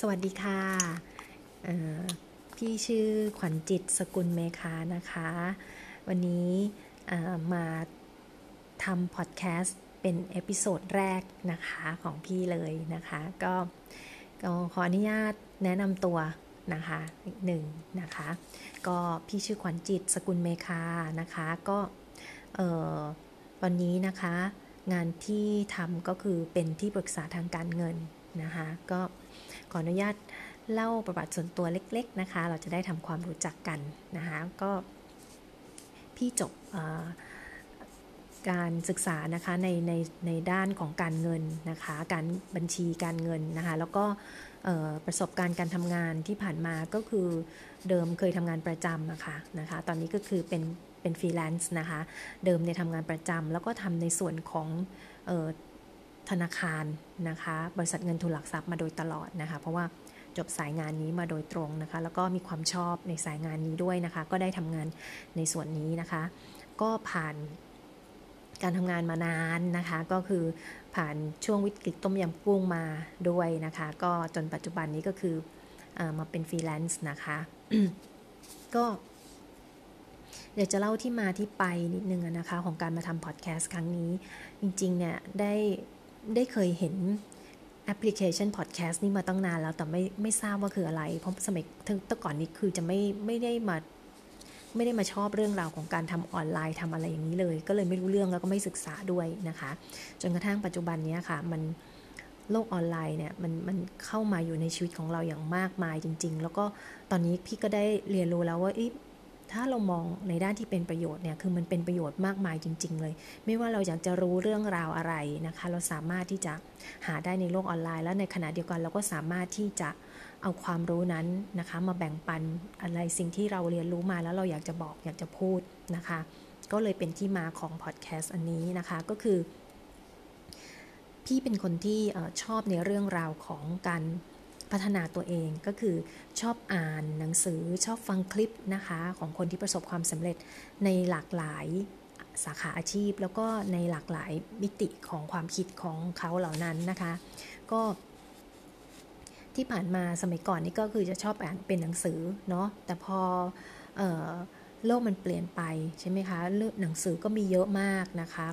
สวัสดีค่ะ พี่ชื่อขวัญจิตสกุลเมคานะคะ วันนี้มาทำพอดแคสต์เป็น episode แรกนะคะของพี่เลยนะคะ ก็ก็ขออนุญาตแนะนำตัวนะคะอีกหนึ่งนะคะ ก็พี่ชื่อขวัญจิตสกุลเมคานะคะ ก็วันนี้นะคะ งานที่ทำก็คือเป็นที่ปรึกษาทางการเงินนะคะ ก็ ขออนุญาตเล่าประวัติส่วนตัวเล็ก ๆนะคะ เราจะได้ทำความรู้จักกันนะคะก็พี่จบการศึกษานะคะในในในด้านของการเงินนะคะการบัญชีการเงินนะคะแล้วก็ประสบการณ์การทำงานที่ผ่านมาก็คือเดิมเคยทำงานประจำนะคะนะคะตอนนี้ก็คือเป็นเป็นฟรีแลนซ์นะคะเดิมเนี่ยทำงานประจำแล้วก็ทำในส่วนของ ธนาคารนะคะ บริษัทเงินทุนหลักทรัพย์มาโดยตลอดนะคะ เพราะว่าจบสายงานนี้มาโดยตรงนะคะ แล้วก็มีความชอบในสายงานนี้ด้วยนะคะ ก็ได้ทำงานในส่วนนี้นะคะ ก็ผ่านการทำงานมานานนะคะ ก็คือผ่านช่วงวิกฤตต้มยำกุ้งมาด้วยนะคะ ก็จนปัจจุบันนี้ก็คือออกมาเป็นฟรีแลนซ์นะคะ ก็เดี๋ยวจะเล่าที่มาที่ไปนิดนึงนะคะ ของการมาทำพอดแคสต์ครั้งนี้ จริงๆเนี่ยได้ ได้เคยเห็นแอปพลิเคชันพอดแคสต์นี่มาตั้งนานแล้วแต่ไม่ไม่ทราบว่าคืออะไร เพราะสมัยตั้งก่อนนี้คือจะไม่ไม่ได้มาไม่ได้มาชอบเรื่องราวของการทำออนไลน์ทำอะไรอย่างนี้เลย ก็เลยไม่รู้เรื่องแล้วก็ไม่ศึกษาด้วยนะคะ จนกระทั่งปัจจุบันนี้ค่ะ มันโลกออนไลน์เนี่ยมันมันเข้ามาอยู่ในชีวิตของเราอย่างมากมายจริง ๆ แล้วก็ตอนนี้พี่ก็ได้เรียนรู้แล้วว่า ถ้าเรามองในด้านที่เป็นประโยชน์เนี่ยคือมันเป็นประโยชน์มากมายจริง ๆ เลย ไม่ว่าเราอยากจะรู้เรื่องราวอะไรนะคะ เราสามารถที่จะหาได้ในโลกออนไลน์ แล้วในขณะเดียวกันเราก็สามารถที่จะเอาความรู้นั้นนะคะ มาแบ่งปันอะไรสิ่งที่เราเรียนรู้มาแล้วเราอยากจะบอกอยากจะพูดนะคะ ก็เลยเป็นที่มาของพอดแคสต์อันนี้นะคะก็คือพี่เป็นคนที่ชอบในเรื่องราวของการ พัฒนาตัวเองก็คือชอบอ่านหนังสือชอบฟังคลิปนะคะของคนที่ประสบความสำเร็จในหลากหลายสาขาอาชีพ แล้วก็ในหลากหลายมิติของความคิดของเขาเหล่านั้นนะคะ ก็ที่ผ่านมาสมัยก่อนนี่ก็คือจะชอบอ่านเป็นหนังสือเนาะแต่พอออโลกมันเปลี่ยนไปใช่ไหมคะหนังสือก็มีเยอะมากนะคะ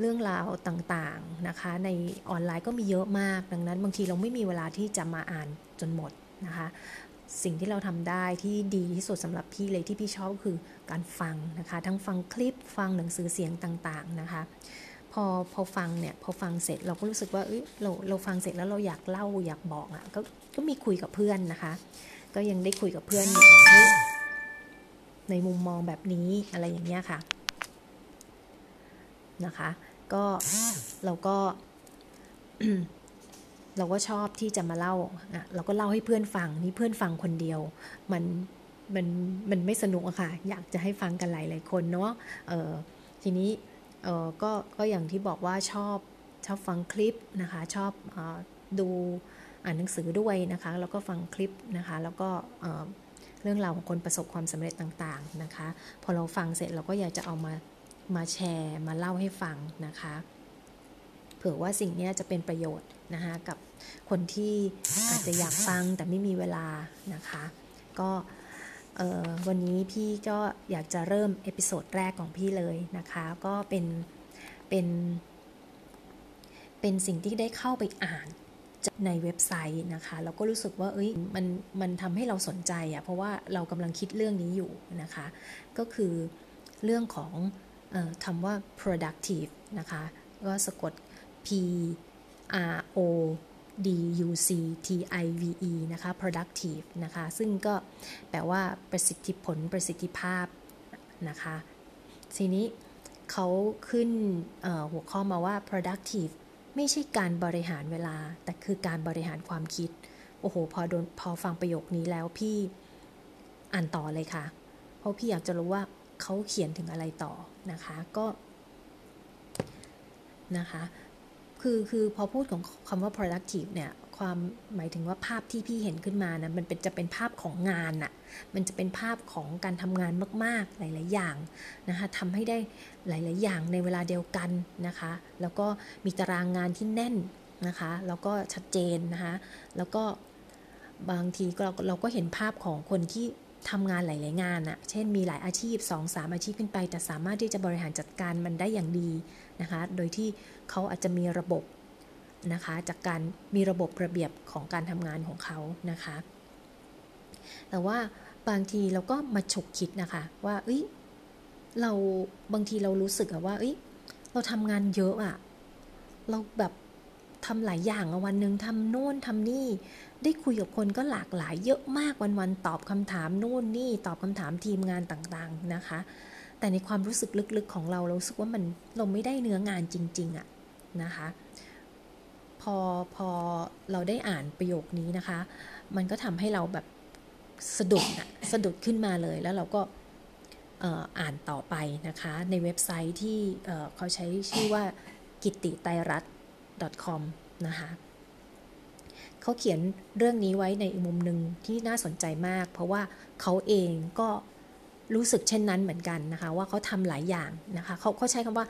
เรื่องราวต่างๆนะคะ ในออนไลน์ก็มีเยอะมาก ดังนั้นบางทีเราไม่มีเวลาที่จะมาอ่านจนหมดนะคะ สิ่งที่เราทำได้ที่ดีที่สุดสำหรับพี่เลยที่พี่ชอบคือการฟังนะคะ ทั้งฟังคลิปฟังหนังสือเสียงต่างๆนะคะพอพอฟังเนี่ยพอฟังเสร็จเราก็รู้สึกว่าเอ้ยเราเราฟังเสร็จแล้วเราอยากเล่าอยากบอกอะ่ะก็ก็มีคุยกับเพื่อนนะคะ ก็ยังได้คุยกับเพื่อนอย่ในมุมมองแบบนี้อะไรอย่างเงี้ยค่ะ นะคะ ก็เราก็เราก็ชอบที่จะมาเล่าอะเราก็เล่าให้เพื่อนฟังนี่เพื่อนฟังคนเดียว มันมันมันไม่สนุกอะค่ะ อยากจะให้ฟังกันหลายหลายคนเนาะเออทีนี้เออก็ก็อย่างที่บอกว่าชอบชอบฟังคลิปนะคะ ชอบอดูอ่านหนังสือด้วยนะคะ แล้วก็ฟังคลิปนะคะ แล้วก็เรื่องราวของคนประสบความสำเร็จต่างๆนะคะ พอเราฟังเสร็จเราก็อยากจะเอามา มาแชร์มาเล่าให้ฟังนะคะ เผื่อว่าสิ่งนี้จะเป็นประโยชน์นะคะกับคนที่อาจจะอยากฟังแต่ไม่มีเวลานะคะ ก็วันนี้พี่ก็อยากจะเริ่ม episode แรกของพี่เลยนะคะ ก็เป็นเป็นเป็นสิ่งที่ได้เข้าไปอ่านในเว็บไซต์นะคะแล้วก็รู้สึกว่าเอ้ยมันมันทำให้เราสนใจอะ่ะเพราะว่าเรากำลังคิดเรื่องนี้อยู่นะคะ ก็คือเรื่องของ คำว่า productive นะคะ ก็สะกด p r o d u c t i v e นะคะ productive นะคะ ซึ่งก็แปลว่าประสิทธิผลประสิทธิภาพนะคะ ทีนี้เขาขึ้นหัวข้อมาว่า productive ไม่ใช่การบริหารเวลา แต่คือการบริหารความคิด โอ้โห พอโดนพอฟังประโยคนี้แล้วพี่อ่านต่อเลยค่ะ เพราะพี่อยากจะรู้ว่า เขาเขียนถึงอะไรต่อนะคะก็นะคะคือคือพอพูดของคำว่า productive เนี่ยความหมายถึงว่าภาพที่พี่เห็นขึ้นมานะมันเป็นจะเป็นภาพของงานอะมันจะเป็นภาพของการทำงานมาก ๆ หลาย ๆ อย่างนะคะทำให้ได้หลาย ๆ อย่างในเวลาเดียวกันนะคะ แล้วก็มีตารางงานที่แน่นนะคะ แล้วก็ชัดเจนนะคะ แล้วก็บางทีเราเราก็เห็นภาพของคนที่ ทำงานหลาย ๆ งานอะเช่นมีหลายอาชีพ 2-3 อาชีพขึ้นไป แต่สามารถที่จะบริหารจัดการมันได้อย่างดีนะคะ โดยที่เขาอาจจะมีระบบนะคะ จากการมีระบบระเบียบของการทำงานของเขานะคะ แต่ว่าบางทีเราก็มาฉกคิดนะคะ ว่าเอ้ยเราบางทีเรารู้สึกอะว่าเอ้ยเราทำงานเยอะอะเราแบบทำหลายอย่างวันหนึ่งทำโน่นทำนี่ ได้คุยกับคนก็หลากหลายเยอะมากวันๆตอบคำถามโน่นนี่ตอบคำถามทีมงานต่างๆนะคะ แต่ในความรู้สึกลึกๆของเราเราสึกว่ามันเราไม่ได้เนื้องานจริงๆอะนะคะพอพอเราได้อ่านประโยคนี้นะคะ มันก็ทำให้เราแบบสะดุดนะสะดุดขึ้นมาเลยแล้วเราก็อ่านต่อไปนะคะ ในเว็บไซต์ที่เขาใช้ชื่อว่ากิติไตรัต com นะคะ เขาเขียนเรื่องนี้ไว้ในอีกมุมหนึ่งที่น่าสนใจมาก เพราะว่าเขาเองก็รู้สึกเช่นนั้นเหมือนกันนะคะ ว่าเขาทำหลายอย่างนะคะเขาเขาใช้คำว่า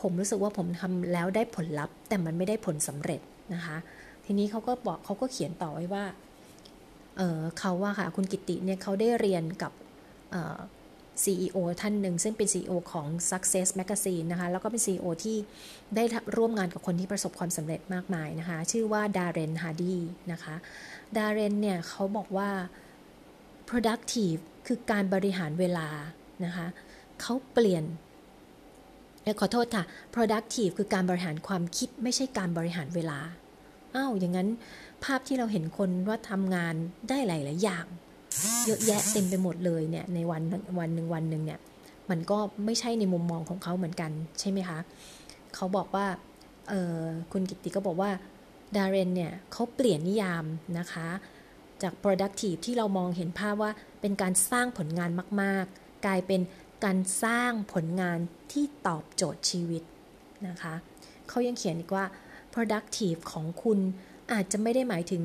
ผมรู้สึกว่าผมทำแล้วได้ผลลัพธ์ แต่มันไม่ได้ผลสำเร็จนะคะ ทีนี้เขาก็บอกเขาก็เขียนต่อไว้ว่าเเขาว่าค่ะคุณกิติเนี่ยเขาได้เรียนกับ CEO ท่านหนึ่งซึ่งเป็น CEO ของ Success Magazine นะคะ แล้วก็เป็น CEO ที่ได้ร่วมงานกับคนที่ประสบความสำเร็จมากมายนะคะ ชื่อว่าดาร์เรนฮาร์ดีนะคะดาร์เรนเนี่ยเขาบอกว่า productive คือการบริหารเวลานะคะเขาเปลี่ยนขอโทษค่ะ productive คือการบริหารความคิดไม่ใช่การบริหารเวลาอ้าวอย่างนั้นภาพที่เราเห็นคนว่าทำงานได้หลาย ๆ อย่าง เยอะแยะเต็มไปหมดเลยเนี่ยในวันวันหนึ่งวันหนึ่งเนี่ยมันก็ไม่ใช่ในมุมมองของเขาเหมือนกันใช่ไหมคะเขาบอกว่าคุณกิติก็บอกว่าดาร์เรนเนี่ยเขาเปลี่ยนนิยามนะคะ จาก productive ที่เรามองเห็นภาพว่าเป็นการสร้างผลงานมากๆ กลายเป็นการสร้างผลงานที่ตอบโจทย์ชีวิตนะคะเขายังเขียนอีกว่า productive ของคุณอาจจะไม่ได้หมายถึง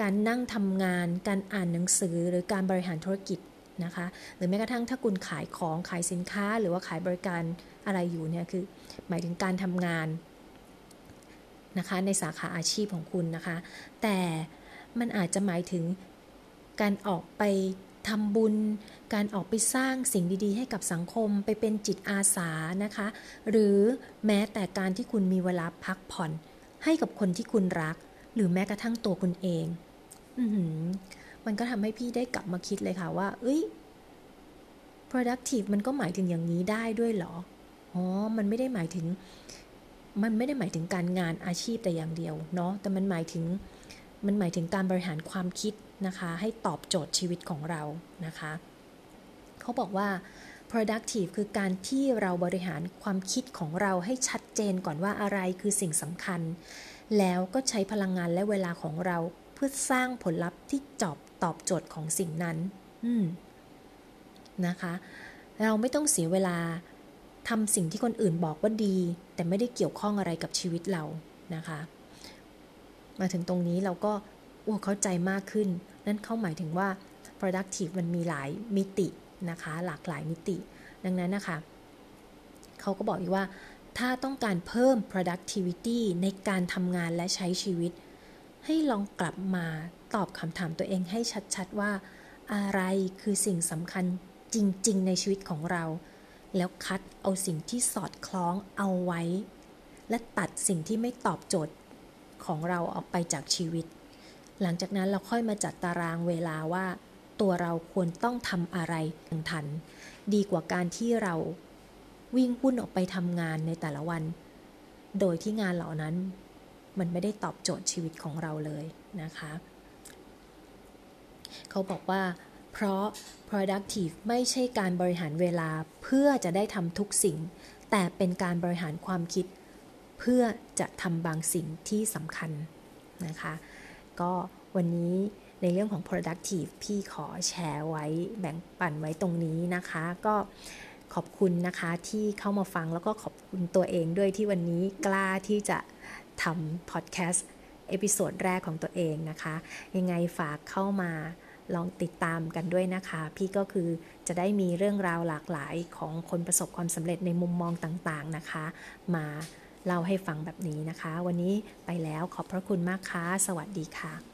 การนั่งทำงาน การอ่านหนังสือหรือการบริหารธุรกิจนะคะหรือแม้กระทั่งถ้าคุณขายของขายสินค้า หรือว่าขายบริการอะไรอยู่เนี่ยคือหมายถึงการทำงานนะคะในสาขาอาชีพของคุณนะคะ แต่มันอาจจะหมายถึงการออกไปทำบุญ การออกไปสร้างสิ่งดีๆ ให้กับสังคมไปเป็นจิตอาสานะคะ หรือแม้แต่การที่คุณมีเวลาพักผ่อน ให้กับคนที่คุณรัก หรือแม้กระทั่งตัวคุณเอง มันก็ทำให้พี่ได้กลับมาคิดเลยค่ะว่า เอ้ย productive มันก็หมายถึงอย่างนี้ได้ด้วยเหรอ อ๋อ มันไม่ได้หมายถึง มันไม่ได้หมายถึงการงานอาชีพแต่อย่างเดียวเนาะ แต่มันหมายถึง มันหมายถึงการบริหารความคิดนะคะ ให้ตอบโจทย์ชีวิตของเรานะคะ เขาบอกว่า productive คือการที่เราบริหารความคิดของเราให้ชัดเจนก่อนว่าอะไรคือสิ่งสำคัญ แล้วก็ใช้พลังงานและเวลาของเรา พื่อสร้างผลลัพธ์ที่จอบตอบโจทย์ของสิ่งนั้นนะคะ เราไม่ต้องเสียเวลาทำสิ่งที่คนอื่นบอกว่าดี แต่ไม่ได้เกี่ยวข้องอะไรกับชีวิตเรานะคะ มาถึงตรงนี้เราก็โอ้เข้าใจมากขึ้น นั่นเข้าหมายถึงว่า productive มันมีหลายมิตินะคะ หลากหลายมิติ ดังนั้นนะคะ เขาก็บอกอีกว่า ถ้าต้องการเพิ่ม productivity ในการทำงานและใช้ชีวิต ให้ลองกลับมาตอบคำถามตัวเองให้ชัดๆว่า อะไรคือสิ่งสำคัญจริงๆ ในชีวิตของเรา แล้วคัดเอาสิ่งที่สอดคล้องเอาไว้ และตัดสิ่งที่ไม่ตอบโจทย์ของเราออกไปจากชีวิต หลังจากนั้นเราค่อยมาจัดตารางเวลาว่า ตัวเราควรต้องทำอะไรทัน ดีกว่าการที่เราวิ่งพุ่นออกไปทำงานในแต่ละวัน โดยที่งานเหล่านั้น มันไม่ได้ตอบโจทย์ชีวิตของเราเลยนะคะ เขาบอกว่า เพราะ productive ไม่ใช่การบริหารเวลาเพื่อจะได้ทำทุกสิ่ง แต่เป็นการบริหารความคิด เพื่อจะทำบางสิ่งที่สำคัญนะคะ ก็วันนี้ในเรื่องของ productive พี่ขอแชร์ไว้แบ่งปันไว้ตรงนี้นะคะ ก็ขอบคุณนะคะที่เข้ามาฟังแล้วก็ขอบคุณตัวเองด้วยที่วันนี้กล้าที่จะ ทำพอดแคสต์ episode แรกของตัวเองนะคะ ยังไงฝากเข้ามาลองติดตามกันด้วยนะคะ พี่ก็คือจะได้มีเรื่องราวหลากหลายของคนประสบความสำเร็จในมุมมองต่างๆนะคะ มาเล่าให้ฟังแบบนี้นะคะ วันนี้ไปแล้วขอบพระคุณมากค่ะ สวัสดีค่ะ